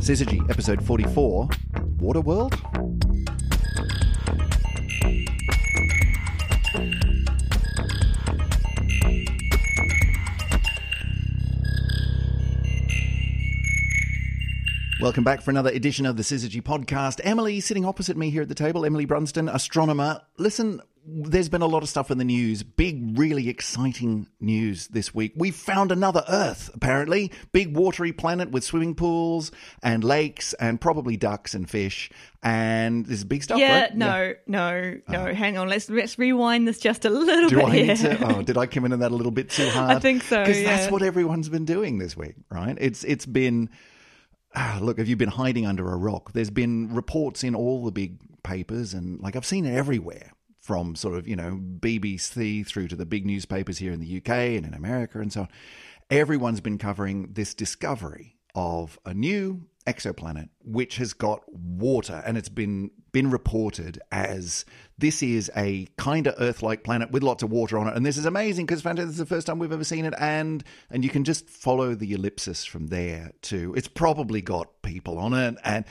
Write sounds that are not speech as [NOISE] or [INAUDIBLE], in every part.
Syzygy, episode 44 Waterworld? Welcome back for another edition of the Syzygy podcast. Emily sitting opposite me here at the table, Emily Brunsden, astronomer. Listen, there's been a lot of stuff in the news. Big, really exciting news this week. We found another Earth, apparently. Big watery planet with swimming pools and lakes and probably ducks and fish. And this is big stuff, Yeah, right? no, no, no. Hang on. Let's let's rewind this just a little Do bit I here. need to? Oh, did I come into that a little bit too [LAUGHS] hard? I think so, Because yeah. that's what everyone's been doing this week, right? It's it's been. ah, look, have you been hiding under a rock? There's been reports in all the big papers, and like I've seen it everywhere, from sort of you know BBC through to the big newspapers here in the UK and in America and so on. Everyone's been covering this discovery of a new exoplanet which has got water and it's been been reported as this is a kind of earth-like planet with lots of water on it and this is amazing because this is the first time we've ever seen it and and you can just follow the ellipsis from there to it's probably got people on it and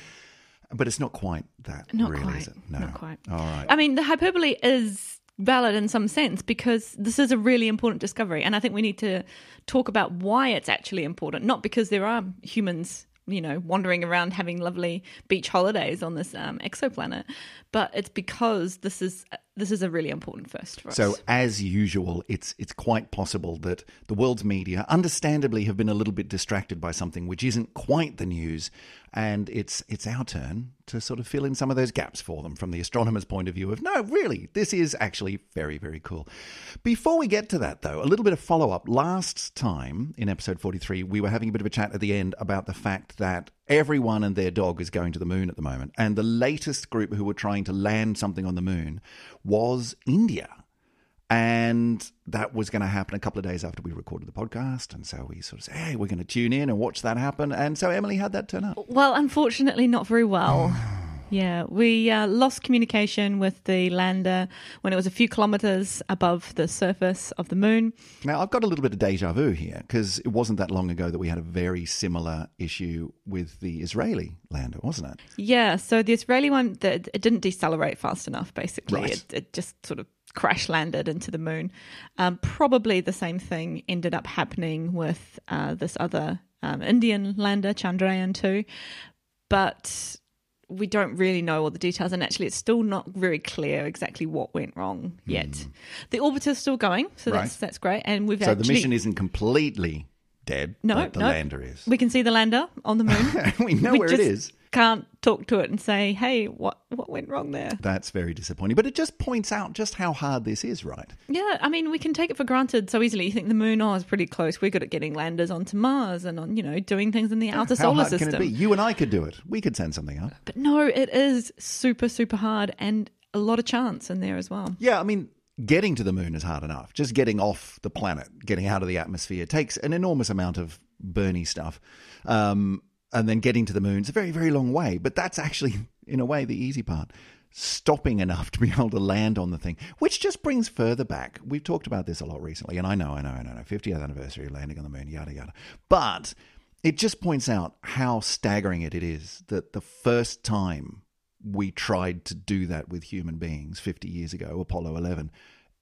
but it's not quite that Not really quite. is it no Not quite. all right I mean, the hyperbole is valid in some sense because this is a really important discovery, and I think we need to talk about why it's actually important. Not because there are humans, you know, wandering around having lovely beach holidays on this um, exoplanet, but it's because this is this is a really important first for us. So, as usual, it's it's quite possible that the world's media, understandably, have been a little bit distracted by something which isn't quite the news, and it's it's our turn to sort of fill in some of those gaps for them from the astronomer's point of view. Of no, really, this is actually very very cool. Before we get to that, though, a little bit of follow up. Last time in episode forty three, we were having a bit of a chat at the end about the fact that everyone and their dog is going to the moon at the moment, and the latest group who were trying to land something on the moon was India. And that was going to happen a couple of days after we recorded the podcast. And so we sort of said, hey, we're going to tune in and watch that happen. And so, Emily, how'd that turn out? Well, unfortunately, not very well. [SIGHS] [SIGHS] [SIGHS] Yeah, we uh, lost communication with the lander when it was a few kilometers above the surface of the moon. Now, I've got a little bit of deja vu here because it wasn't that long ago that we had a very similar issue with the Israeli lander, wasn't it? Yeah, so the Israeli one, it didn't decelerate fast enough, basically. Right. It, it just sort of crash landed into the moon. Um, probably the same thing ended up happening with uh, this other um, Indian lander, Chandrayaan 2. But we don't really know all the details, and actually, it's still not very clear exactly what went wrong yet. Hmm. The orbiter's still going, so that's Right. that's great. And we've So actually the mission isn't completely dead, no, but the no. lander is. We can see the lander on the moon. [LAUGHS] we know we where just it is. Can't talk to it and say, "Hey, what what went wrong there?" That's very disappointing. But it just points out just how hard this is, right? Yeah, I mean, we can take it for granted so easily. You think the moon, oh, is pretty close. We're good at getting landers onto Mars and on, you know, doing things in the outer how solar hard system. can it be? You and I could do it. We could send something up. But no, it is super, super hard and a lot of chance in there as well. Yeah, I mean, getting to the moon is hard enough. Just getting off the planet, getting out of the atmosphere, takes an enormous amount of burny stuff. Um, and then getting to the moon is a very, very long way. But that's actually, [LAUGHS] in a way, the easy part. Stopping enough [LAUGHS] to be able to land on the thing, which just brings further back. We've talked about this a lot recently, and I know, I know, I know, I 50th anniversary of landing on the moon, yada, yada. But it just points out how staggering it is that the first time we tried to do that with human beings 50 years ago, Apollo 11,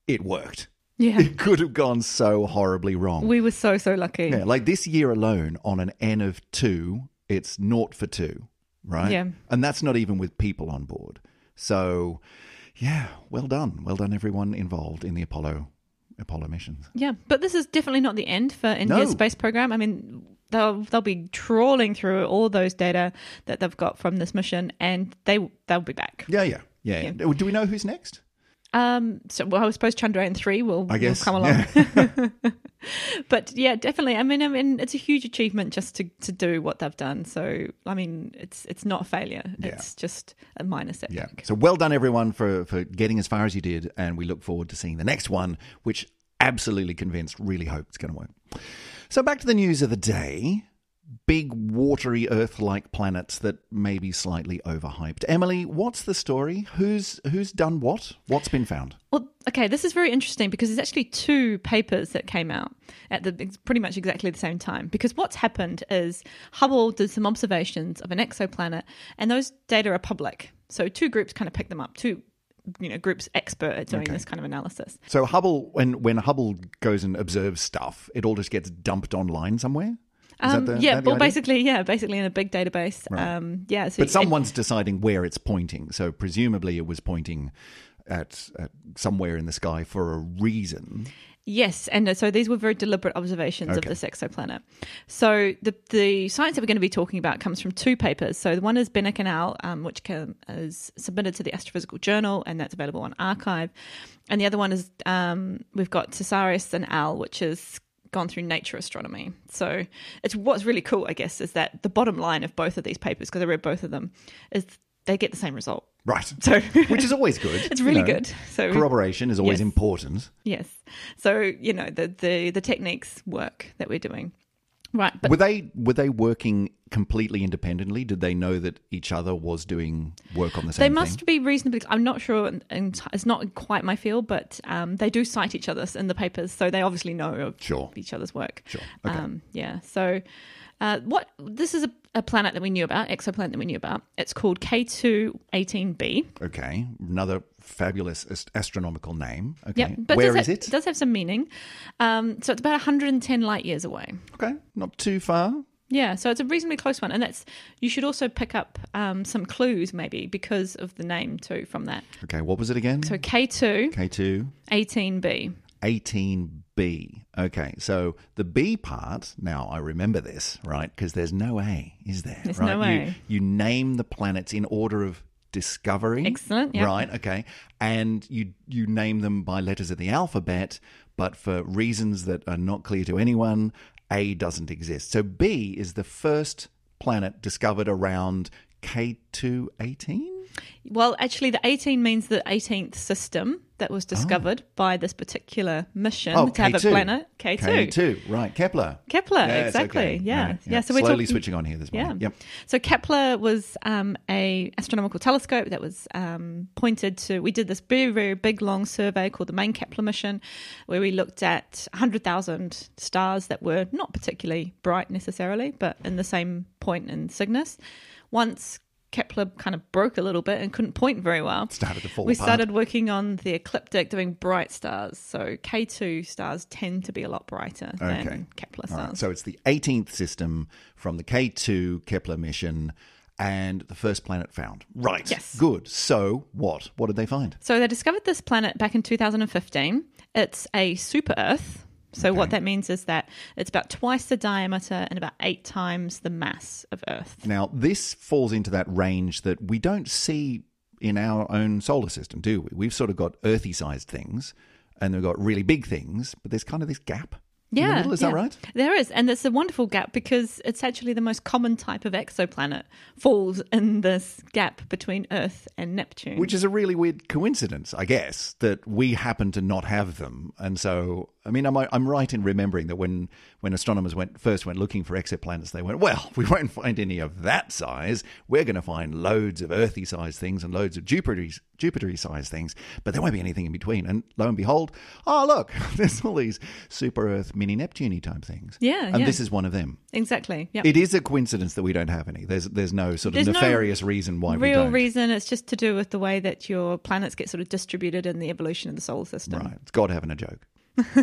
it worked. Yeah. It could have gone so horribly wrong. We were so, so lucky. yeah, like this year alone, on an N of two, it's naught for two, right? Yeah. And that's not even with people on board. So, yeah, well done. Well done, everyone involved in the Apollo Apollo missions. Yeah, but this is definitely not the end for India's No. space program. I mean, they'll they'll be trawling through all those data that they've got from this mission, and they they'll be back. Yeah, yeah, yeah. Do we know who's next? Um, so well, I suppose Chandrayaan three will, I guess, will come along. [LAUGHS] but yeah, definitely. I mean, I mean, it's a huge achievement just to, to do what they've done. So I mean, it's it's not a failure. Yeah. It's just a minor setback. Yeah. So well done, everyone, for, for getting as far as you did. And we look forward to seeing the next one, which absolutely convinced, really hope it's going to work. So back to the news of the day. Big watery Earth-like planets that may be slightly overhyped. Emily, what's the story? Who's who's done what? What's been found? Well, okay, this is very interesting because there's actually two papers that came out at the pretty much exactly the same time. Because what's happened is Hubble did some observations of an exoplanet, and those data are public. So two groups kind of picked them up. Two you know groups expert at doing Okay. this kind of analysis. So Hubble, when when Hubble goes and observes stuff, it all just gets dumped online somewhere. Um, the, yeah, well, basically, yeah, basically in a big database. Right. Um, yeah, so But someone's deciding where it's pointing. So presumably it was pointing at, at somewhere in the sky for a reason. Yes, and uh, so these were very deliberate observations of Okay. this exoplanet. So the the science that we're going to be talking about comes from two papers. So the one is Benneke and Al, um, which can, is submitted to the Astrophysical Journal, and that's available on arXiv. And the other one is um, we've got Tsiaras and Al, which is gone through Nature Astronomy. So it's what's really cool, I guess, is that the bottom line of both of these papers, because I read both of them, is they get the same result. Right. So [LAUGHS] Which is always good. it's you really know. good. So Corroboration is always Yes. important. Yes. So, you know, the, the, the techniques work that we're doing. Right. But Were they were they working completely independently? Did they know that each other was doing work on the same? they must thing? be reasonably, I'm not sure, and- it's not quite my field, but um, they do cite each other in the papers. So they obviously know of Sure. each other's work. Sure. Okay. Um, yeah. So, uh, what this is a, a planet that we knew about, exoplanet that we knew about. It's called K2-18b. Okay, another fabulous ast- astronomical name. Okay, Yep. But where is ha- it? does have some meaning. Um, so it's about 110 light years away. Okay, not too far. Yeah, so it's a reasonably close one, and that's you should also pick up um, some clues maybe because of the name too from that. Okay, what was it again? So K two K two. eighteen B. 18B. Okay, so the B part, now I remember this, right? Because there's no A, is there? There's right? no you, A. You name the planets in order of discovery. Excellent, yep. Right, okay. And you you name them by letters of the alphabet, but for reasons that are not clear to anyone, A doesn't exist. So B is the first planet discovered around K2-18? Well, actually, the eighteen means the eighteenth system that was discovered by this particular mission Oh, to have a K2. planet K two. K2, right. Kepler. Kepler, Yes, exactly. okay. Yeah. Right, yeah, So we're slowly talking, switching on here this Yeah. morning. Yep. So Kepler was um, a astronomical telescope that was um, pointed to. We did this very very big long survey called the main Kepler mission, where we looked at hundred thousand stars that were not particularly bright necessarily, but in the same point in Cygnus. Once Kepler kind of broke a little bit and couldn't point very well. Started to fall we apart. started working on the ecliptic, doing bright stars. So K2 stars tend to be a lot brighter Okay. than Kepler All stars. right. So it's the 18th system from the K2 Kepler mission and the first planet found. Right. Yes. Good. So what? What did they find? So they discovered this planet back in 2015. It's a super Earth. So what that means is that it's about twice the diameter and about eight times the mass of Earth. Now, this falls into that range that we don't see in our own solar system, do we? We've sort of got earthy sized things and we've got really big things, but there's kind of this gap Yeah, middle. Is yeah. that right? There is, and it's a wonderful gap because it's actually the most common type of exoplanet falls in this gap between Earth and Neptune. Which is a really weird coincidence, I guess, that we happen to not have them. And so, I mean, I'm, I'm right in remembering that when, when astronomers went first went looking for exoplanets, they went, well, [LAUGHS] we won't find any of that size. We're going to find loads of earthy sized things and loads of Jupiter Jupiter sized things, but there won't be anything in between. And lo and behold, oh, look, [LAUGHS] there's all these super Earth mini Neptune type things. Yeah, And yeah. this is one of them. exactly. Yeah. It is a coincidence that we don't have any. There's, there's no sort of There's no nefarious reason why we Real don't. reason it's just to do with the way that your planets get sort of distributed in the evolution of the solar system. Right. It's God having a joke. [LAUGHS]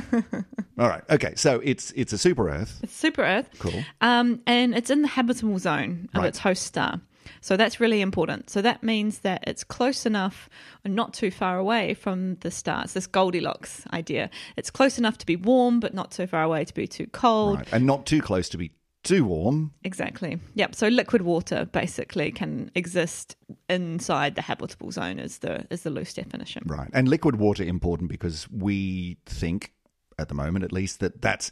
All right. Okay. So it's it's a super Earth. It's super Earth. Cool. Um, and it's in the habitable zone of Right. its host star. So that's really important. So that means that it's close enough and not too far away from the stars, this Goldilocks idea. It's close enough to be warm, but not too far away to be too cold. Right. And not too close to be too warm. Exactly. Yep. So liquid water basically can exist inside the habitable zone is the is the loose definition. Right. And liquid water important because we think at the moment at least that that's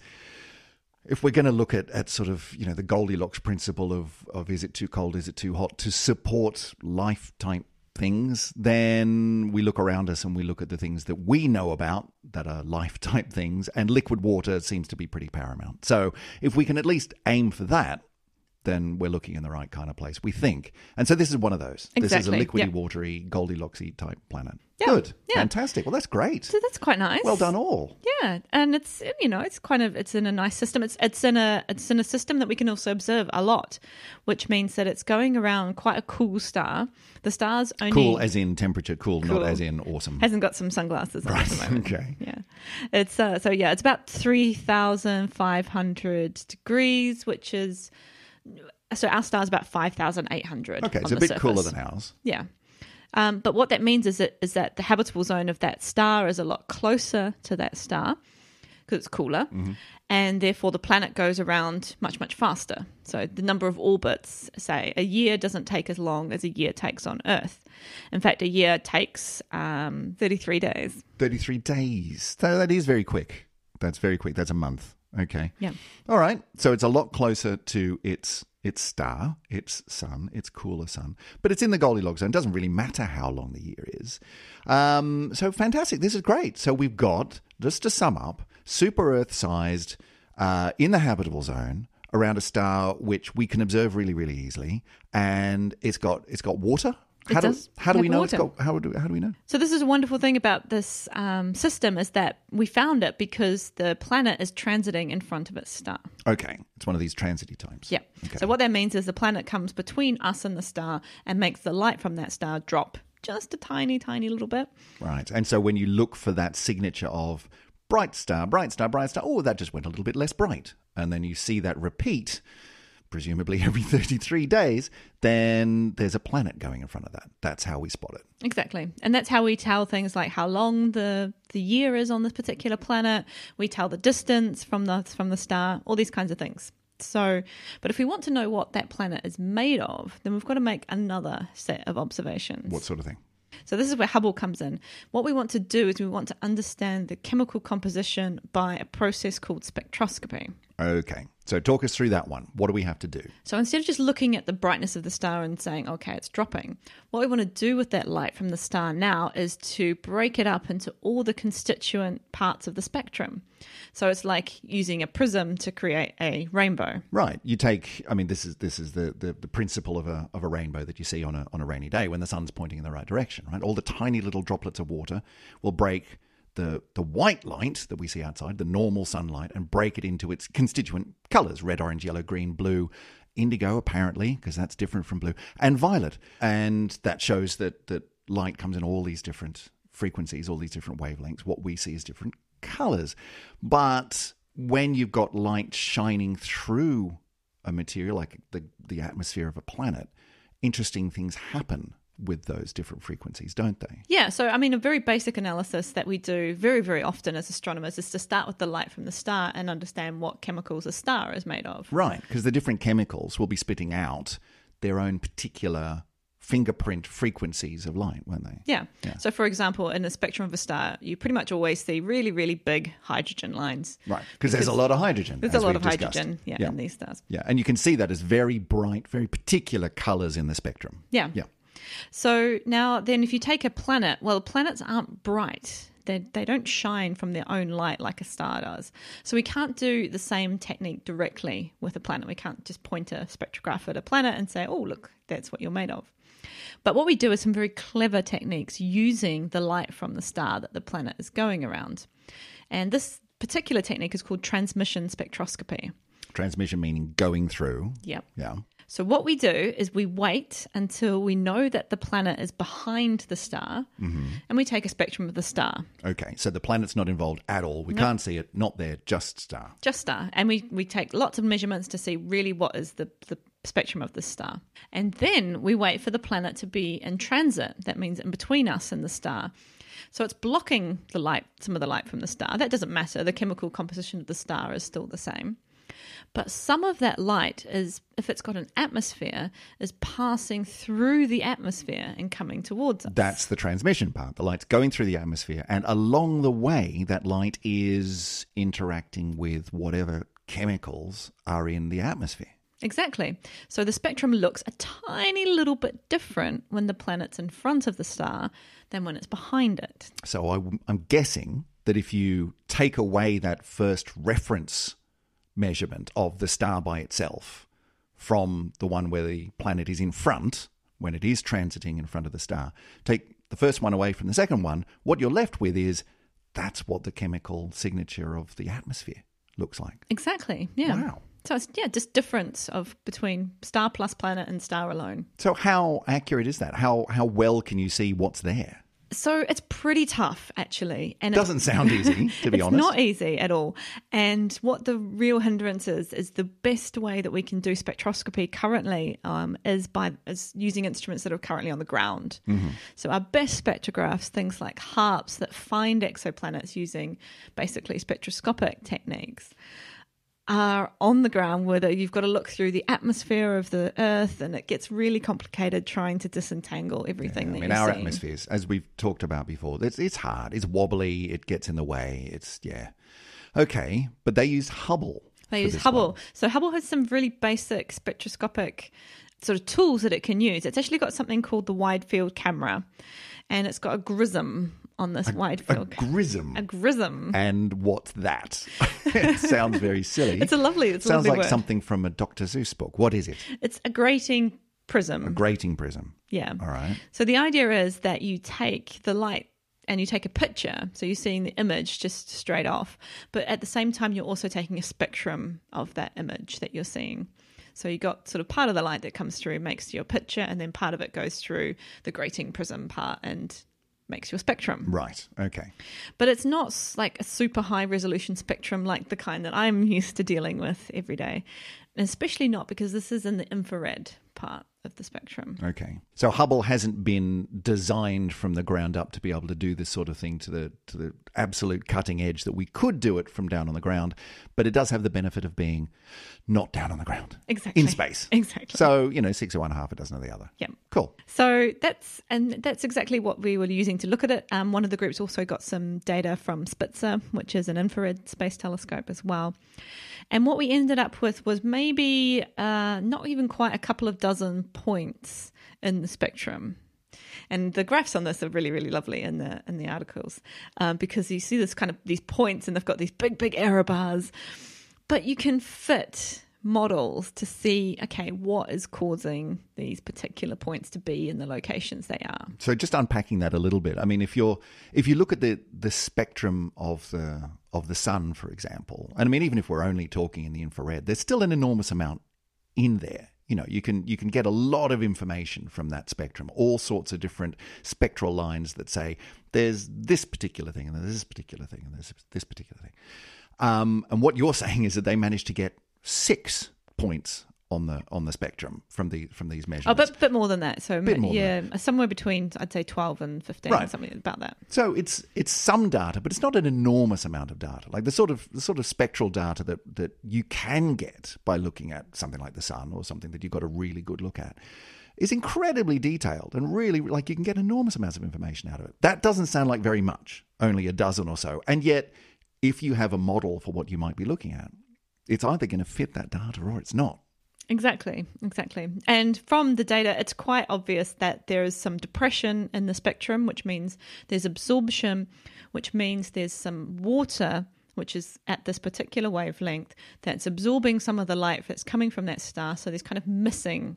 if we're going to look at, at sort of you know the Goldilocks principle of of is it too cold is it too hot to support life type things then we look around us and we look at the things that we know about that are life type things and liquid water seems to be pretty paramount. So if we can at least aim for that then we're looking in the right kind of place, we think. And so this is one of those. This is a liquidy, yeah. watery, Goldilocksy type planet. Yeah, Good. yeah. Fantastic. Well, that's great. So that's quite nice. Well done, all. Yeah, and it's you know it's kind of it's in a nice system. It's it's in a it's in a system that we can also observe a lot, which means that it's going around quite a cool star. The star's only Cool as in temperature, cool, Cool. not as in awesome. hasn't got some sunglasses on at the moment. Okay. Yeah, it's uh, so yeah, it's about three thousand five hundred degrees, which is so our star is about five thousand eight hundred. Okay, it's a bit cooler than ours. Yeah. Um, but what that means is that is that the habitable zone of that star is a lot closer to that star because it's cooler, and therefore the planet goes around much much faster. So the number of orbits, say a year, doesn't take as long as a year takes on Earth. In fact, a year takes um, thirty three days. 33 days. So that is very quick. That's very quick. That's a month. Okay. Yeah. All right. So it's a lot closer to its its star, its sun, its cooler sun, but it's in the Goldilocks zone. It doesn't really matter how long the year is. Um, so fantastic. This is great. So we've got just to sum up, super Earth sized uh, in the habitable zone around a star which we can observe really, really easily, and it's got it's got water. It How do, does how do we know water. it's got how do how do we know? So this is a wonderful thing about this um, system is that we found it because the planet is transiting in front of its star. Okay, it's one of these transity times. Yeah. So what that means is the planet comes between us and the star and makes the light from that star drop just a tiny, tiny little bit. Right. And so when you look for that signature of bright star, bright star, bright star, oh, that just went a little bit less bright. And then you see that repeat, presumably every [LAUGHS] 33 days, then there's a planet going in front of that. That's how we spot it. Exactly. And that's how we tell things like how long the the year is on this particular planet. We tell the distance from the from the star, all these kinds of things. So, but if we want to know what that planet is made of, then we've got to make another set of observations. What sort of thing? So this is where Hubble comes in. What we want to do is we want to understand the chemical composition by a process called spectroscopy. Okay. So talk us through that one. What do we have to do? So instead of just looking at the brightness of the star and saying, okay, it's dropping, what we want to do with that light from the star now is to break it up into all the constituent parts of the spectrum. So it's like using a prism to create a rainbow. Right. You take I mean this is this is the, the, the principle of a of a rainbow that you see on a on a rainy day when the sun's pointing in the right direction, right? All the tiny little droplets of water will break the the white light that we see outside, the normal sunlight, and break it into its constituent colours, red, orange, yellow, green, blue, indigo apparently, because that's different from blue, and violet. And that shows that that light comes in all these different frequencies, all these different wavelengths. What we see is different colors. But when you've got light shining through a material like the, the atmosphere of a planet, interesting things happen with those different frequencies, don't they? Yeah, so I mean, a very basic analysis that we do very, very often as astronomers is to start with the light from the star and understand what chemicals a star is made of. Right, because the different chemicals will be spitting out their own particular fingerprint frequencies of light, won't they? Yeah. Yeah. So, for example, in the spectrum of a star, you pretty much always see really, really big hydrogen lines. Right, because there's a lot of hydrogen. There's a lot of discussed. hydrogen yeah, yeah. in these stars. Yeah, and you can see that as very bright, very particular colors in the spectrum. Yeah. Yeah. So now, then, if you take a planet, well, planets aren't bright. They, they don't shine from their own light like a star does. So we can't do the same technique directly with a planet. We can't just point a spectrograph at a planet and say, oh, look, that's what you're made of. But what we do is some very clever techniques using the light from the star that the planet is going around. And this particular technique is called transmission spectroscopy. Transmission meaning going through. Yep. Yeah. So what we do is we wait until we know that the planet is behind the star, mm-hmm. and we take a spectrum of the star, Okay, so the planet's not involved at all. We can't see it, not there, just star. just star, and we we take lots of measurements to see really what is the the spectrum of the star, and then we wait for the planet to be in transit. That means in between us and the star. So it's blocking the light, some of the light from the star. That doesn't matter. The chemical composition of the star is still the same. But some of that light is, if it's got an atmosphere, is passing through the atmosphere and coming towards us. That's the transmission part. The light's going through the atmosphere, and along the way, that light is interacting with whatever chemicals are in the atmosphere. Exactly. So the spectrum looks a tiny little bit different when the planet's in front of the star than when it's behind it. So I, I'm guessing that if you take away that first reference measurement of the star by itself from the one where the planet is in front when it is transiting in front of the star. Take the first one away from the second one, what you're left with is that's what the chemical signature of the atmosphere looks like. Exactly. Yeah. Wow. So it's yeah, just difference of between star plus planet and star alone. So how accurate is that? How how well can you see what's there? So it's pretty tough, actually, and it Doesn't sound easy, to be [LAUGHS] it's honest. not easy at all. And what the real hindrance is is the best way that we can do spectroscopy currently um, is by is using instruments that are currently on the ground. Mm-hmm. So our best spectrographs, things like HARPS that find exoplanets using basically spectroscopic techniques. Are on the ground where you've got to look through the atmosphere of the Earth, and it gets really complicated trying to disentangle everything I that mean, our seeing. atmospheres, as we've talked about before, it's, it's hard. It's wobbly. It gets in the way. It's, yeah. Okay, but they use Hubble. They use Hubble. one. So Hubble has some really basic spectroscopic sort of tools that it can use. It's actually got something called the wide field camera, and it's got a grism on this wide A grism. a grism. and what's that? [LAUGHS] it sounds very silly. It's a lovely. It's a sounds lovely like word. something from a Dr. Seuss book. What is it? It's a grating prism. A grating prism. yeah. All right. So the idea is that you take the light and you take a picture. So you're seeing the image just straight off. But at the same time, you're also taking a spectrum of that image that you're seeing. So you got sort of part of the light that comes through makes your picture, and then part of it goes through the grating prism part and makes your spectrum. Right. Okay. But it's not like a super high resolution spectrum like the kind that I'm [LAUGHS] used to dealing with every day. And especially not because this is in the infrared part of the spectrum. Okay. So Hubble hasn't been designed from the ground up to be able to do this sort of thing to the to the absolute cutting edge that we could do it from down on the ground, but it does have the benefit of being not down on the ground. Exactly. In space. Exactly. So, you know, six of one, half a dozen of the other. Yeah. Cool. So that's and that's exactly what we were using to look at it. Um, one of the groups also got some data from Spitzer, which is an infrared space telescope as well. And what we ended up with was maybe uh, not even quite a couple of dozen points in the spectrum. And the graphs on this are really, really lovely in the in the articles um, because you see this kind of these points, and they've got these big, big error bars. But you can fit models to see, okay, what is causing these particular points to be in the locations they are. So just unpacking that a little bit. I mean, if you're if you look at the the spectrum of the of the sun, for example, and I mean, even if we're only talking in the infrared, there's still an enormous amount in there. You know, you can you can get a lot of information from that spectrum, all sorts of different spectral lines that say there's this particular thing and there's this particular thing and there's this particular thing. Um, and what you're [LAUGHS] saying is that they managed to get six points on the on the spectrum from the from these measures. Oh, but bit more than that. So Bit more than yeah, somewhere between I'd say twelve and fifteen, Right. something about that. So it's it's some data, but it's not an enormous amount of data. Like the sort of the sort of spectral data that that you can get by looking at something like the sun or something that you've got a really good look at is incredibly detailed and really like you can get enormous amounts of information out of it. That doesn't sound like very much, only a dozen or so. And yet, if you have a model for what you might be looking at, it's either going to fit that data or it's not. Exactly, exactly. And from the data, it's quite obvious that there is some depression in the spectrum, which means there's absorption, which means there's some water, which is at this particular wavelength, that's absorbing some of the light that's coming from that star. So there's kind of missing,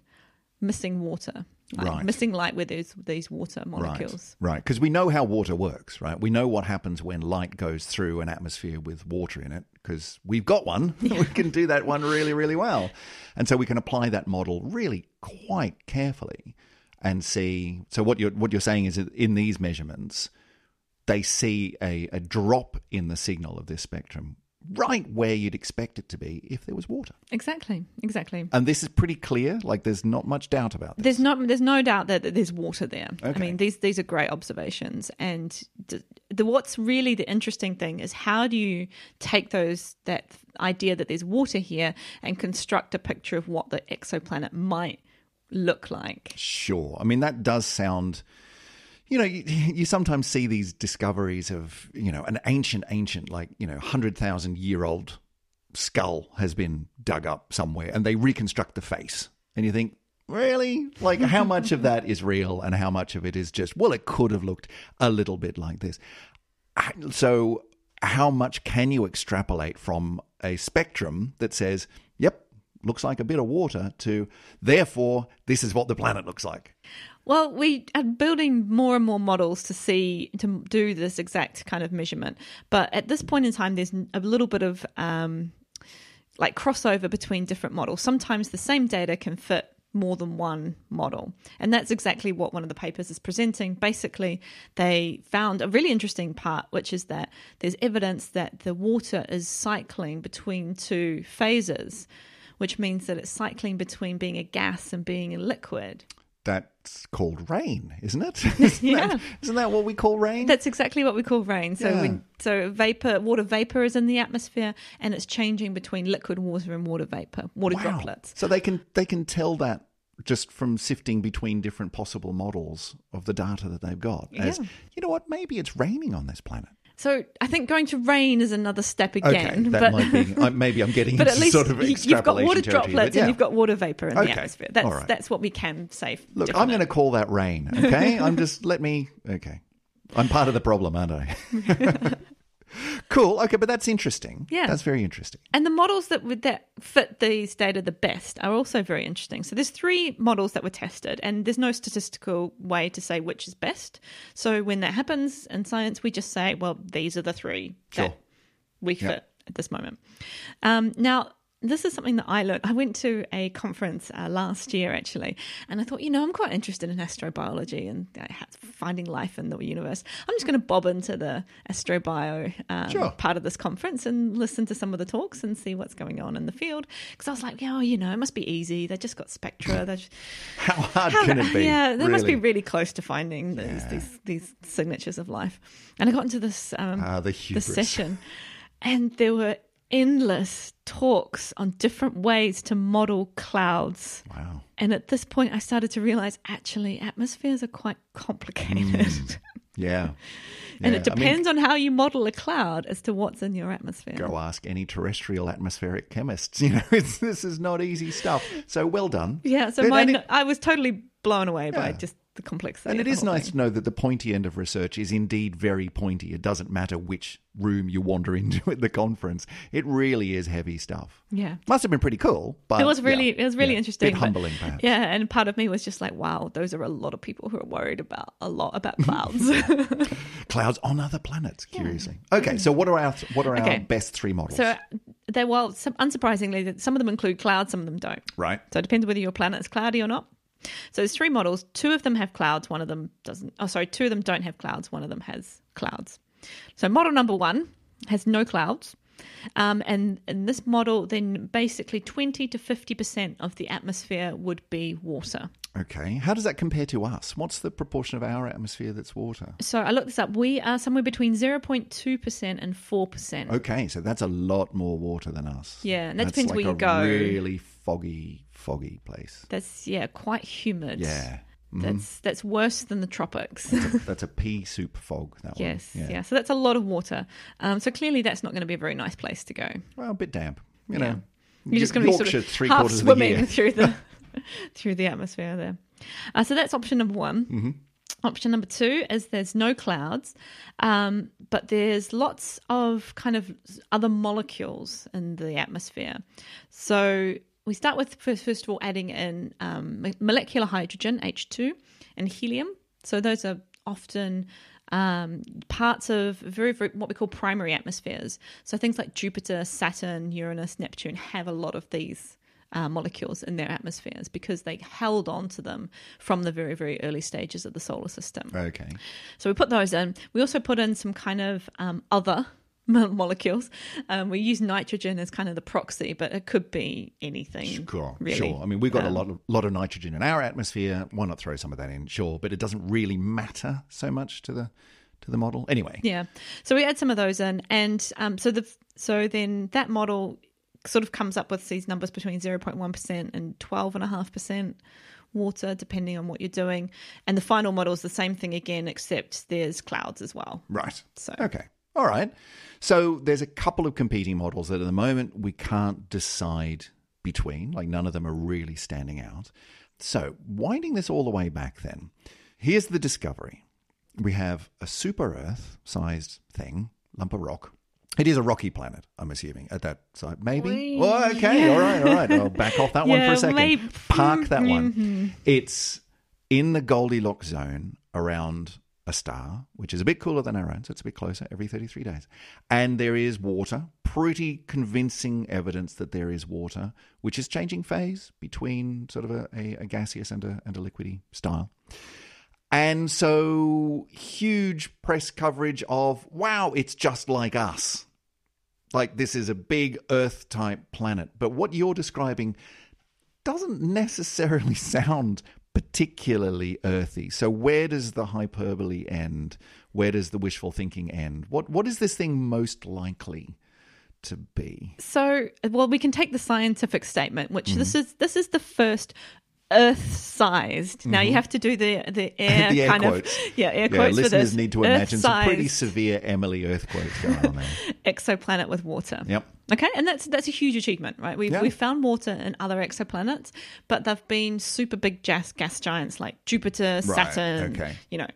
missing water, like Right. missing light with these these water molecules. Right, right. Because we know how water works, right? We know what happens when light goes through an atmosphere with water in it because we've got one. [LAUGHS] we can do that one really, really well. And so we can apply that model really quite carefully and see. So what you're what you're saying is that in these measurements, they see a, a drop in the signal of this spectrum right where you'd expect it to be if there was water. Exactly, exactly. And this is pretty clear. Like there's not much doubt about this. There's not. There's no doubt that, that there's water there. I mean, these these are great observations, and the, the what's really the interesting thing is how do you take those that idea that there's water here and construct a picture of what the exoplanet might look like? Sure. I mean, that does sound. You know, you, [LAUGHS] you sometimes see these discoveries of, you know, an ancient, ancient, like, you know, 100,000 year old skull has been dug up somewhere and they reconstruct the face. And you think, really? Like, how [LAUGHS] much of that is real and how much of it is just, well, it could have looked a little bit like this. So, how much can you extrapolate from a spectrum that says, yep, looks like a bit of water to therefore this is what the planet looks like. Well, we are building more and more models to see to do this exact kind of measurement, but at this point in time, there's a little bit of um, like crossover between different models. Sometimes the same data can fit more than one model. And that's exactly what one of the papers is presenting. Basically, they found a really interesting part, which is that there's evidence that the water is cycling between two phases, which means that it's cycling between being a gas and being a liquid. That's called rain, isn't it? [LAUGHS] isn't Yeah. That, isn't that what we call rain? That's exactly what we call rain. So, Yeah. we, so vapor, water vapor is in the atmosphere, and it's changing between liquid water and water vapor, water Wow. droplets. So they can they can tell that just from sifting between different possible models of the data that they've got. As Yeah. you know what, maybe it's raining on this planet. So I think going to rain is another step again. okay, that but, might be. I, uh, maybe I'm getting [LAUGHS] but into at least sort of you- you've got water droplets yeah. and you've got water vapor in Okay, the atmosphere. That's right. that's what we can say. Look. I'm going to call that rain. Okay, [LAUGHS] I'm just let me. Okay, I'm part of the problem, aren't I? [LAUGHS] [LAUGHS] cool. Okay, but that's interesting. Yeah. that's very interesting. And the models that would that fit these data the best are also very interesting. So there's three models that were tested, and there's no statistical way to say which is best. So when that happens in science, we just say, well, these are the three Sure. that we Yeah. fit at this moment. Um, now. This is something that I learned. I went to a conference uh, last year, actually, and I thought, you know, I'm quite interested in astrobiology and uh, finding life in the universe. I'm just going to bob into the astrobio um, Sure. part of this conference and listen to some of the talks and see what's going on in the field. Because I was like, oh, you know, it must be easy. They just got spectra. Just, [LAUGHS] How hard how- can it be? Yeah, they must be really? really close to finding these, Yeah. these these signatures of life. And I got into this um, Ah, the this session, and there were endless talks on different ways to model clouds. Wow. And at this point, I started to realize actually atmospheres are quite complicated. Mm. Yeah. [LAUGHS] and Yeah, it I mean, depends on how you model a cloud as to what's in your atmosphere. go ask any terrestrial atmospheric chemists. [LAUGHS] You know, it's, this is not easy stuff. So well done. Yeah, so my, I was totally blown away by just the complexity. And it is nice thing. to know that the pointy end of research is indeed very pointy. It doesn't matter which room you wander [LAUGHS] into at the conference. It really is heavy stuff. Yeah. Must have been pretty cool. But It was really, yeah, it was really yeah, interesting. Bit but- humbling, perhaps. Yeah, and part of me was just like, wow, those are a lot of people who are worried about a lot about [LAUGHS] clouds. [LAUGHS] Clouds on other planets. Curiously. Okay, so what are our what are Okay. our best three models? so uh, they, well, some, unsurprisingly, some of them include clouds, some of them don't. right. So it depends whether your planet is cloudy or not. So there's three models. Two of them have clouds. One of them doesn't. Oh, sorry. Two of them don't have clouds. One of them has clouds. So model number one has no clouds. Um, and in this model, then basically 20 to 50% of the atmosphere would be water. Okay. How does that compare to us? What's the proportion of our atmosphere that's water? So I looked this up. We are somewhere between 0.2% and 4%. Okay, so that's a lot more water than us. Yeah, and that That's depends like where you a go. Really foggy, foggy place. That's, yeah, quite humid. Yeah. Mhm. That's, that's worse than the tropics. That's a [LAUGHS] pea soup fog. That one. yes. one. Yeah. So that's a lot of water. Um, so clearly that's not going to be a very nice place to go. Well, a bit damp. You Yeah. know, You're just going to be sort of half swimming [LAUGHS] through the [LAUGHS] [LAUGHS] through the atmosphere there. Uh, so that's option number one. Mm-hmm. Option number two is there's no clouds, um, but there's lots of kind of other molecules in the atmosphere. So we start with first, first of all adding in um, molecular hydrogen H2 and helium. So those are often um, parts of very, very what we call primary atmospheres. So things like Jupiter, Saturn, Uranus, Neptune have a lot of these uh, molecules in their atmospheres because they held on to them from the very, very early stages of the solar system. Okay. So we put those in. We also put in some kind of um, other [LAUGHS] molecules. Um, we use nitrogen as kind of the proxy, but it could be anything. Sure, really. sure. I mean, we've got a Um, lot of lot of nitrogen in our atmosphere. Why not throw some of that in? Sure, but it doesn't really matter so much to the to the model. Anyway, Yeah. So we add some of those in, and um, so the so then that model sort of comes up with these numbers between zero point one percent and twelve and a half percent water, depending on what you're doing. And the final model is the same thing again, except there's clouds as well. right. So Okay. All right. So there's a couple of competing models that at the moment we can't decide between. Like none of them are really standing out. So winding this all the way back then, here's the discovery. We have a super Earth sized thing, lump of rock, It is a rocky planet, I'm assuming, at that site. Maybe. Well, okay, all right, all right. I'll back off that one for a second. maybe- Mm-hmm. Park that one. It's in the Goldilocks zone around a star, which is a bit cooler than our own, so it's a bit closer every 33 days. And there is water, pretty convincing evidence that there is water, which is changing phase between sort of a, a, a gaseous and a, and a liquidy style. And so, huge press coverage of, wow, it's just like us. Like, this is a big Earth type planet. But what you're describing doesn't necessarily [LAUGHS] sound particularly earthy. So, where does the hyperbole end? Where does the wishful thinking end? What What is this thing most likely to be? So, well, we can take the scientific statement, which Mm-hmm. this is this is the first Earth-sized. Now you have to do the the air [LAUGHS] Mm-hmm. The air kind quotes. of [LAUGHS] yeah air Yeah, quotes for listeners this. need to imagine some pretty severe Emily earthquakes going on there. [LAUGHS] exoplanet with water. Yep. Okay, and that's that's a huge achievement, right? We've Yeah. we've found water in other exoplanets, but they've been super big gas gas giants like Jupiter, Saturn. okay. You know,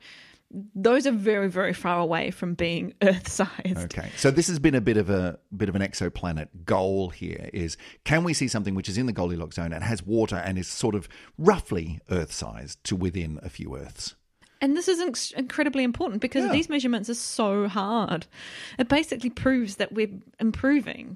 those are very very far away from being [LAUGHS] Earth-sized. Okay, so this has been a bit of a bit of an exoplanet goal here. Is can we see something which is in the Goldilocks zone and has water and is sort of roughly Earth-sized to within a few Earths? And this is inc- incredibly important because Yeah. these measurements are so hard. It basically proves that we're improving.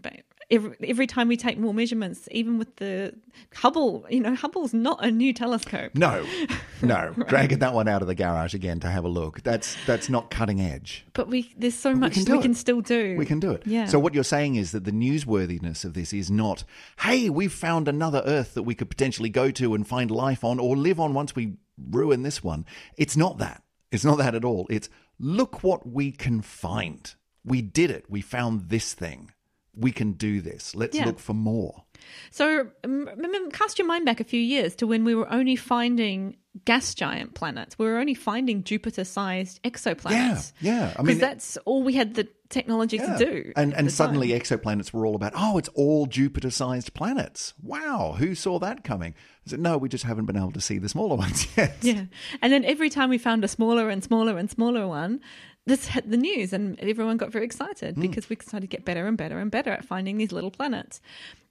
But every, every time we take more measurements, even with the Hubble, you know, Hubble's not a new telescope. No, [LAUGHS] no, dragging that one out of the garage again to have a look. That's that's not cutting edge. But we there's so much can we can still do. We can do it. Yeah. So what you're saying is that the newsworthiness of this is not, hey, we've found another Earth that we could potentially go to and find life on or live on once we ruin this one. It's not that. It's not that at all. It's look what we can find. We did it. We found this thing. We can do this. Let's Yeah. look for more. So um, cast your mind back a few years to when we were only finding gas giant planets. We were only finding Jupiter-sized exoplanets. Yeah, yeah. I because mean, that's all we had the technology Yeah. to do. And and suddenly time. exoplanets were all about, oh, it's all Jupiter sized planets. Wow, who saw that coming? I said, no, we just haven't been able to see the smaller [LAUGHS] ones yet. Yeah. And then every time we found a smaller and smaller and smaller one, this hit the news and everyone got very excited hmm. because we started to get better and better and better at finding these little planets.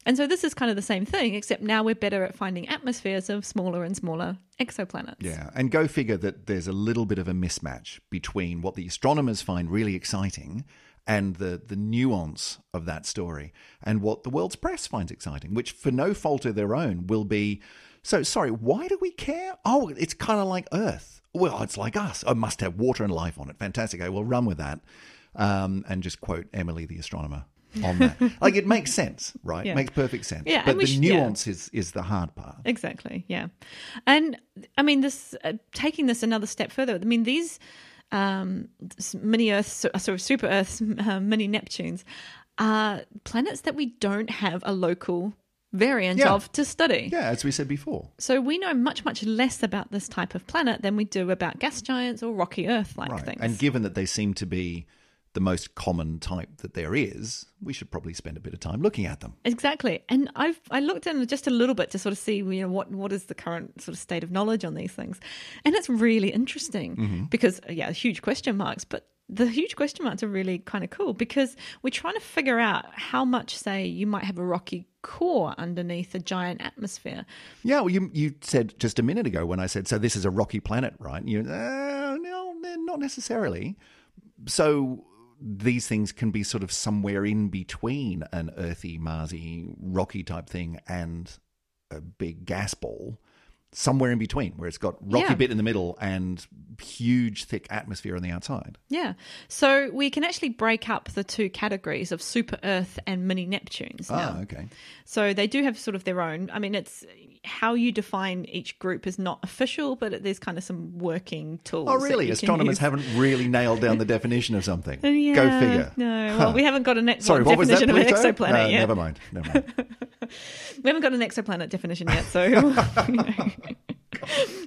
And so this is kind of the same thing, except now we're better at finding atmospheres of smaller and smaller exoplanets. Yeah, and go figure that there's a little bit of a mismatch between what the astronomers find really exciting and the, the nuance of that story and what the world's press finds exciting, which for no fault of their own will be so sorry, why do we care? Oh, it's kind of like Earth. Well, it's like us. It must have water and life on it. Fantastic. I will run with that. Um, and just quote Emily the astronomer on that. [LAUGHS] like it makes sense, right? Yeah. Makes perfect sense. Yeah, but the sh- yeah. nuance is is the hard part. Exactly. Yeah, and I mean this. Uh, taking this another step further, I mean these um, mini Earths, uh, sort of super Earths, uh, [LAUGHS] mini Neptunes, are planets that we don't have a local variant Yeah. of to study. Yeah, as we said before. So we know much, much less about this type of planet than we do about gas giants or rocky Earth-like Right. things. And given that they seem to be the most common type that there is, we should probably spend a bit of time looking at them. Exactly, and I've I looked in just a little bit to sort of see you know what what is the current sort of state of knowledge on these things, and it's really interesting Mm-hmm. because yeah, huge question marks, but the huge question marks are really kind of cool because we're trying to figure out how much say you might have a rocky core underneath a giant atmosphere. Yeah, well, you you said just a minute ago when I said so. This is a rocky planet, right? You uh, no, not necessarily. So these things can be sort of somewhere in between an earthy, Marsy, rocky type thing and a big gas ball. Somewhere in between, where it's got rocky Yeah. bit in the middle and huge, thick atmosphere on the outside. Yeah, so we can actually break up the two categories of super Earth and mini Neptunes. now. Ah, okay. So they do have sort of their own. I mean, it's how you define each group is not official, but there's kind of some working tools. Oh, really? Astronomers haven't really nailed down the definition of something. [LAUGHS] Yeah, Go figure. No, Huh. well, we haven't got a ne- Sorry, what was that? definition of an exoplanet No, yet. Never mind. Never mind. [LAUGHS] We haven't got an exoplanet definition yet, so [LAUGHS]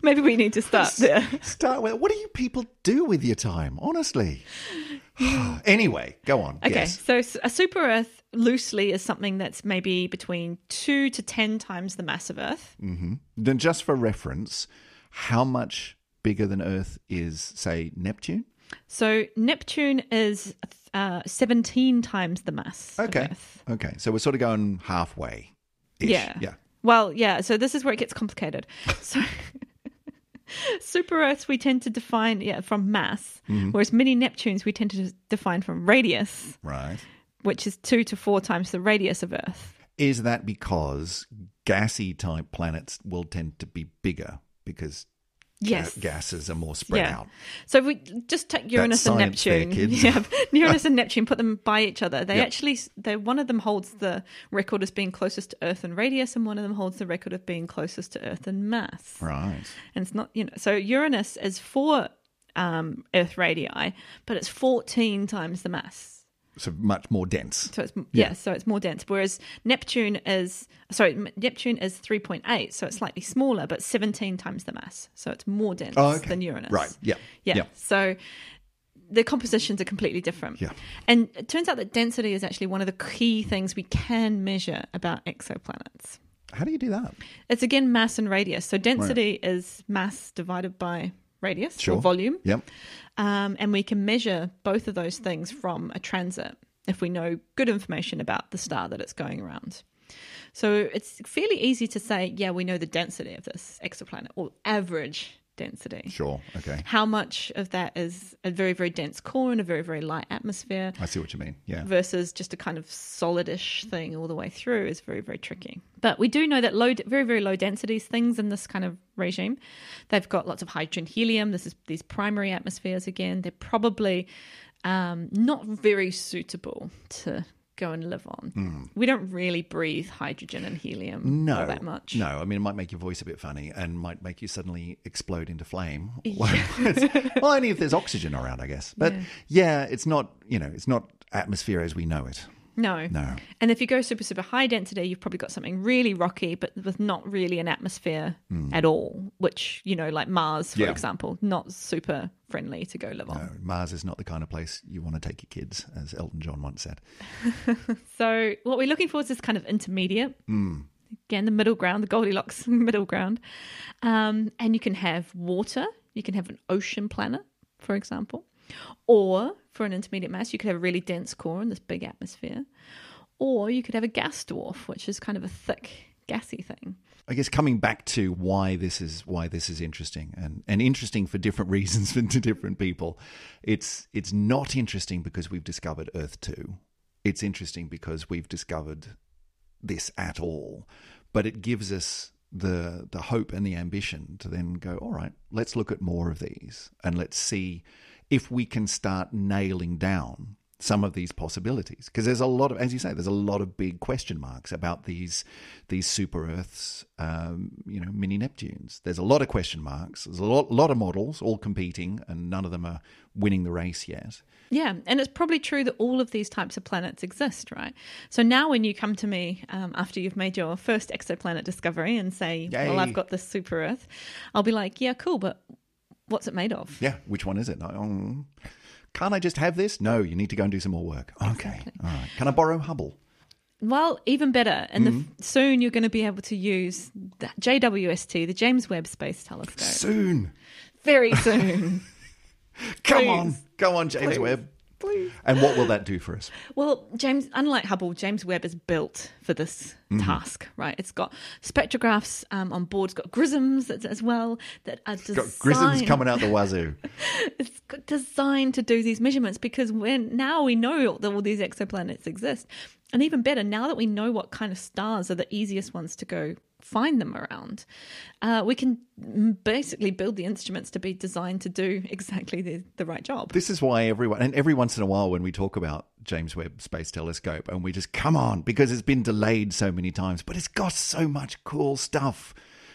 maybe we need to start there. Start with what do you people do with your time? Honestly. [SIGHS] anyway, go on. Okay, Yes. so a super Earth loosely is something that's maybe between two to ten times the mass of Earth. Then, just for reference, how much bigger than Earth is, say, Neptune? So Neptune is uh, 17 times the mass Okay. of Earth. Okay. So we're sort of going halfway. Yeah. Yeah. Well, yeah. So this is where it gets complicated. [LAUGHS] So super Earths we tend to define yeah from mass, Mm-hmm. whereas mini Neptunes we tend to define from radius, Right. Which is two to four times the radius of Earth. Is that because gassy type planets will tend to be bigger because Yes. gases are more spread Yeah. out? So if we just take Uranus and science there, Neptune. [LAUGHS] kids. Yeah, [LAUGHS] Uranus and Neptune, put them by each other. They Yep. actually, they one of them holds the record as being closest to Earth in radius, and one of them holds the record of being closest to Earth in mass. Right. And it's not, you know, so Uranus is four um, Earth radii, but it's fourteen times the mass. So much more dense. So it's yeah. so it's more dense. Whereas Neptune is sorry, Neptune is three point eight, so it's slightly smaller, but seventeen times the mass. So it's more dense Oh, okay. than Uranus. Right. Yeah. Yeah. Yeah. So the compositions are completely different. Yeah. And it turns out that density is actually one of the key things we can measure about exoplanets. How do you do that? It's again mass and radius. So density is mass divided by radius Sure. or volume. Yep. Um, and we can measure both of those things from a transit if we know good information about the star that it's going around. So it's fairly easy to say, yeah, we know the density of this exoplanet or average density. Sure. Okay. How much of that is a very, very dense core and a very, very light atmosphere I see what you mean. Yeah. versus just a kind of solidish thing all the way through is very, very tricky. But we do know that low, very, very low densities things in this kind of regime, they've got lots of hydrogen, helium. This is these primary atmospheres again. They're probably um, not very suitable to go and live on. Hmm. We don't really breathe hydrogen and helium. No, all that much. No, I mean, it might make your voice a bit funny and might make you suddenly explode into flame. [LAUGHS] well, [LAUGHS] it's- well, only if there's oxygen around, I guess. But yeah. it's not, you know, it's not atmosphere as we know it. No. No. And if you go super, super high density, you've probably got something really rocky, but with not really an atmosphere at all, which, you know, like Mars, for. Yeah. example, not super friendly to go live on. No, Mars is not the kind of place you want to take your kids, as Elton John once said. [LAUGHS] So what we're looking for is this kind of intermediate. Hmm. Again, the middle ground, the Goldilocks [LAUGHS] middle ground. Um, and you can have water, you can have an ocean planet, for example. Or for an intermediate mass, you could have a really dense core in this big atmosphere. Or you could have a gas dwarf, which is kind of a thick, gassy thing. I guess coming back to why this is why this is interesting and, and interesting for different [LAUGHS] reasons to different people. It's it's not interesting because we've discovered Earth two. It's interesting because we've discovered this at all. But it gives us the the hope and the ambition to then go, all right, let's look at more of these and let's see if we can start nailing down some of these possibilities because there's a lot of as you say there's a lot of big question marks about these these super earths um, you know mini neptunes there's a lot of question marks there's a lot, lot of models all competing and none of them are winning the race yet Yeah, and it's probably true that all of these types of planets exist, right? So now, when you come to me um, after you've made your first exoplanet discovery and say, Yay. "Well, I've got this super Earth," I'll be like, "Yeah, cool, but what's it made of?" yeah which one is it oh, can't i just have this no you need to go and do some more work okay all right can i borrow hubble Well, even better, and Mm-hmm. the, soon you're going to be able to use the JWST, the James Webb Space Telescope, soon very soon. [LAUGHS] come Please. on go on james Please. webb Please. and what will that do for us Well, James, unlike Hubble, James Webb is built for this Mm-hmm. task, right? It's got spectrographs um, on board. It's got grisms as, as well that are designed. got grisms coming out the wazoo [LAUGHS] It's designed to do these measurements because when now we know that all these exoplanets exist, and even better, now that we know what kind of stars are the easiest ones to go find them around, uh, we can basically build the instruments to be designed to do [LAUGHS] exactly the, the right job. This is why everyone, and every once in a while when we talk about James Webb Space Telescope, and we just come on because it's been delayed so many times, but it's got so much cool stuff.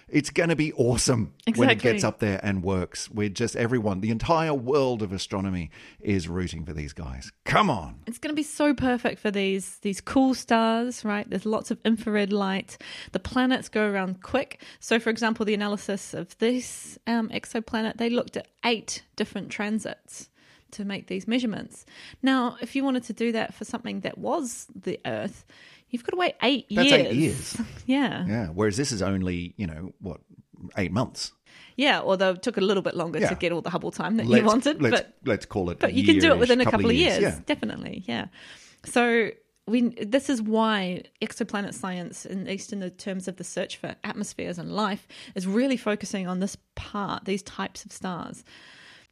It's going to be awesome when it gets up there and works. We're just everyone, the entire world of astronomy is rooting for these guys. Come on. It's going to be so perfect for these these cool stars, right? There's lots of infrared light. The planets go around quick. So, for example, the analysis of this um, exoplanet, they looked at eight different transits to make these measurements. Now, if you wanted to do that for something that was the Earth, you've got to wait eight That's years. eight years. [LAUGHS] yeah. Yeah. Whereas this is only, you know, what, eight months. Yeah, although it took a little bit longer Yeah. to get all the Hubble time that let's, you wanted, let's, but let's call it. but you can do it within a couple, of years, Yeah. definitely. Yeah. So we this is why exoplanet science, at least in the terms of the search for atmospheres and life, is really focusing on this part, these types of stars.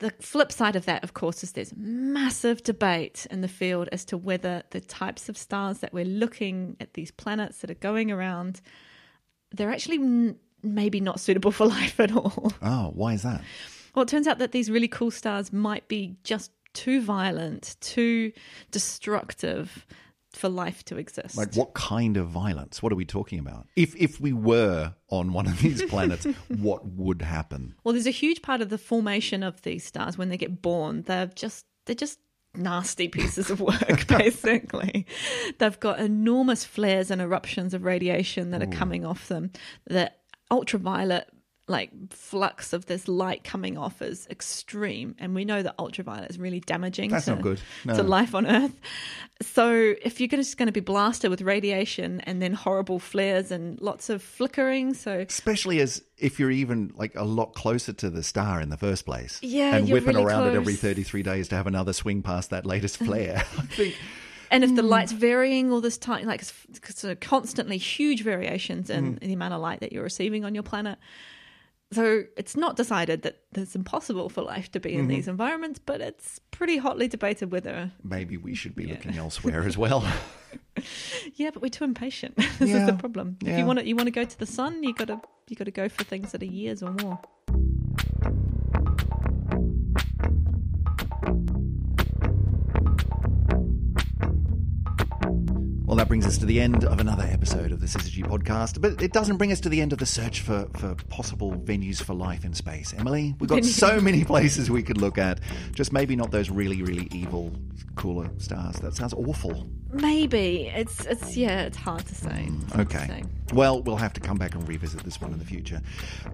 The flip side of that, of course, is there's massive debate in the field as to whether the types of stars that we're looking at these planets that are going around, they're actually n- maybe not suitable for [LAUGHS] life at all. Oh, why is that? Well, it turns out that these really cool stars might be just too violent, too destructive for life to exist. Like, what kind of violence? What are we talking about? If if we were on one of these [LAUGHS] planets, what would happen? Well, there's a huge part of the formation of these stars when they get born. They're just they're just nasty pieces of work, [LAUGHS] basically. They've got enormous flares and eruptions of radiation that are coming off them. The ultraviolet like flux of this light coming off is extreme and we know that ultraviolet is really damaging That's to, not good. No. to life on earth so if you're just going to be blasted with radiation and then horrible flares and lots of flickering so Especially as if you're even like a lot closer to the star in the first place. Yeah, and whipping really around it every 33 days to have another swing past that latest [LAUGHS] flare. [LAUGHS] I think And if the Hmm. light's varying all this time, like so constantly huge variations in Hmm. the amount of light that you're receiving on your planet. So it's not decided that it's impossible for life to be Mm-hmm. in these environments, but it's pretty hotly debated whether. maybe we should be looking [LAUGHS] elsewhere as well. [LAUGHS] Yeah, but we're too impatient. [LAUGHS] this is the problem. If you want to, you want to go to the sun, you got to, you got to go for things that are years or more. That brings us to the end of another episode of the Syzygy podcast, but it doesn't bring us to the end of the search for, for possible venues for life in space. Emily, we've got so [LAUGHS] many places we could look at, just maybe not those really, really evil, cooler stars. That sounds awful. Maybe it's, it's yeah, it's hard to say. It's hard to Okay. say. Well, we'll have to come back and revisit this one in the future.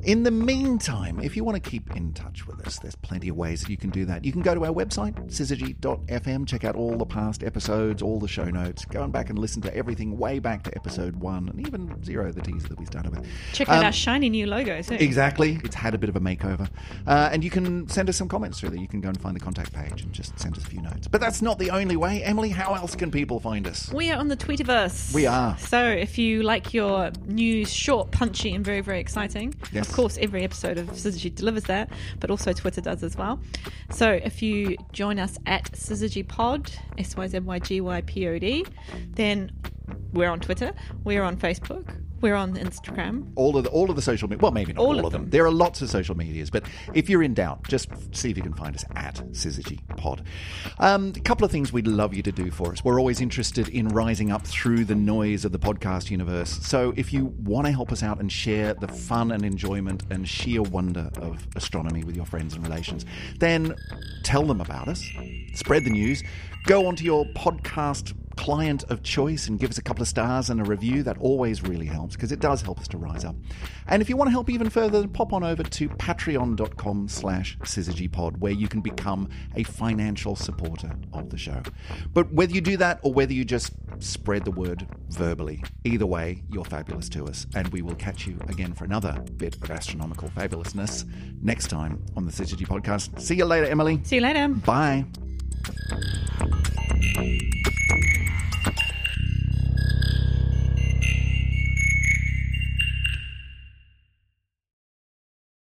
In the meantime, if you want to keep in touch with us, there's plenty of ways that you can do that. You can go to our website, syzygy.fm, check out all the past episodes, all the show notes, go and back and listen to everything way back to episode one and even zero, the teaser that we started with. Check out Um, our shiny new logo too. Exactly. It's had a bit of a makeover. Uh, and you can send us some comments through there. You can go and find the contact page and just send us a few notes. But that's not the only way. Emily, how else can people find us? We are on the Tweetiverse. We are. So if you like your news short, punchy, and very, very exciting, Yes. of course, every episode of Syzygy delivers that, but also Twitter does as well. So if you join us at Syzygy Pod, S Y Z Y G Y P O D, then we're on Twitter, we're on Facebook, we're on Instagram. all of the all of the social media. Well, maybe not all, All of of them. them. There are lots of social medias, but if you're in doubt, just see if you can find us at Syzygy Pod. Um, a couple of things we'd love you to do for us. We're always interested in rising up through the noise of the podcast universe. So if you want to help us out and share the fun and enjoyment and sheer wonder of astronomy with your friends and relations, then tell them about us. Spread the news. Go onto your podcast client of choice and give us a couple of stars and a review. That always really helps because it does help us to rise up. And if you want to help even further, then pop on over to patreon.com slash syzygypod where you can become a financial supporter of the show. But whether you do that or whether you just spread the word verbally, either way, you're fabulous to us. And we will catch you again for another bit of astronomical fabulousness next time on the Syzygy podcast. See you later, Emily. See you later. Bye. Thank you.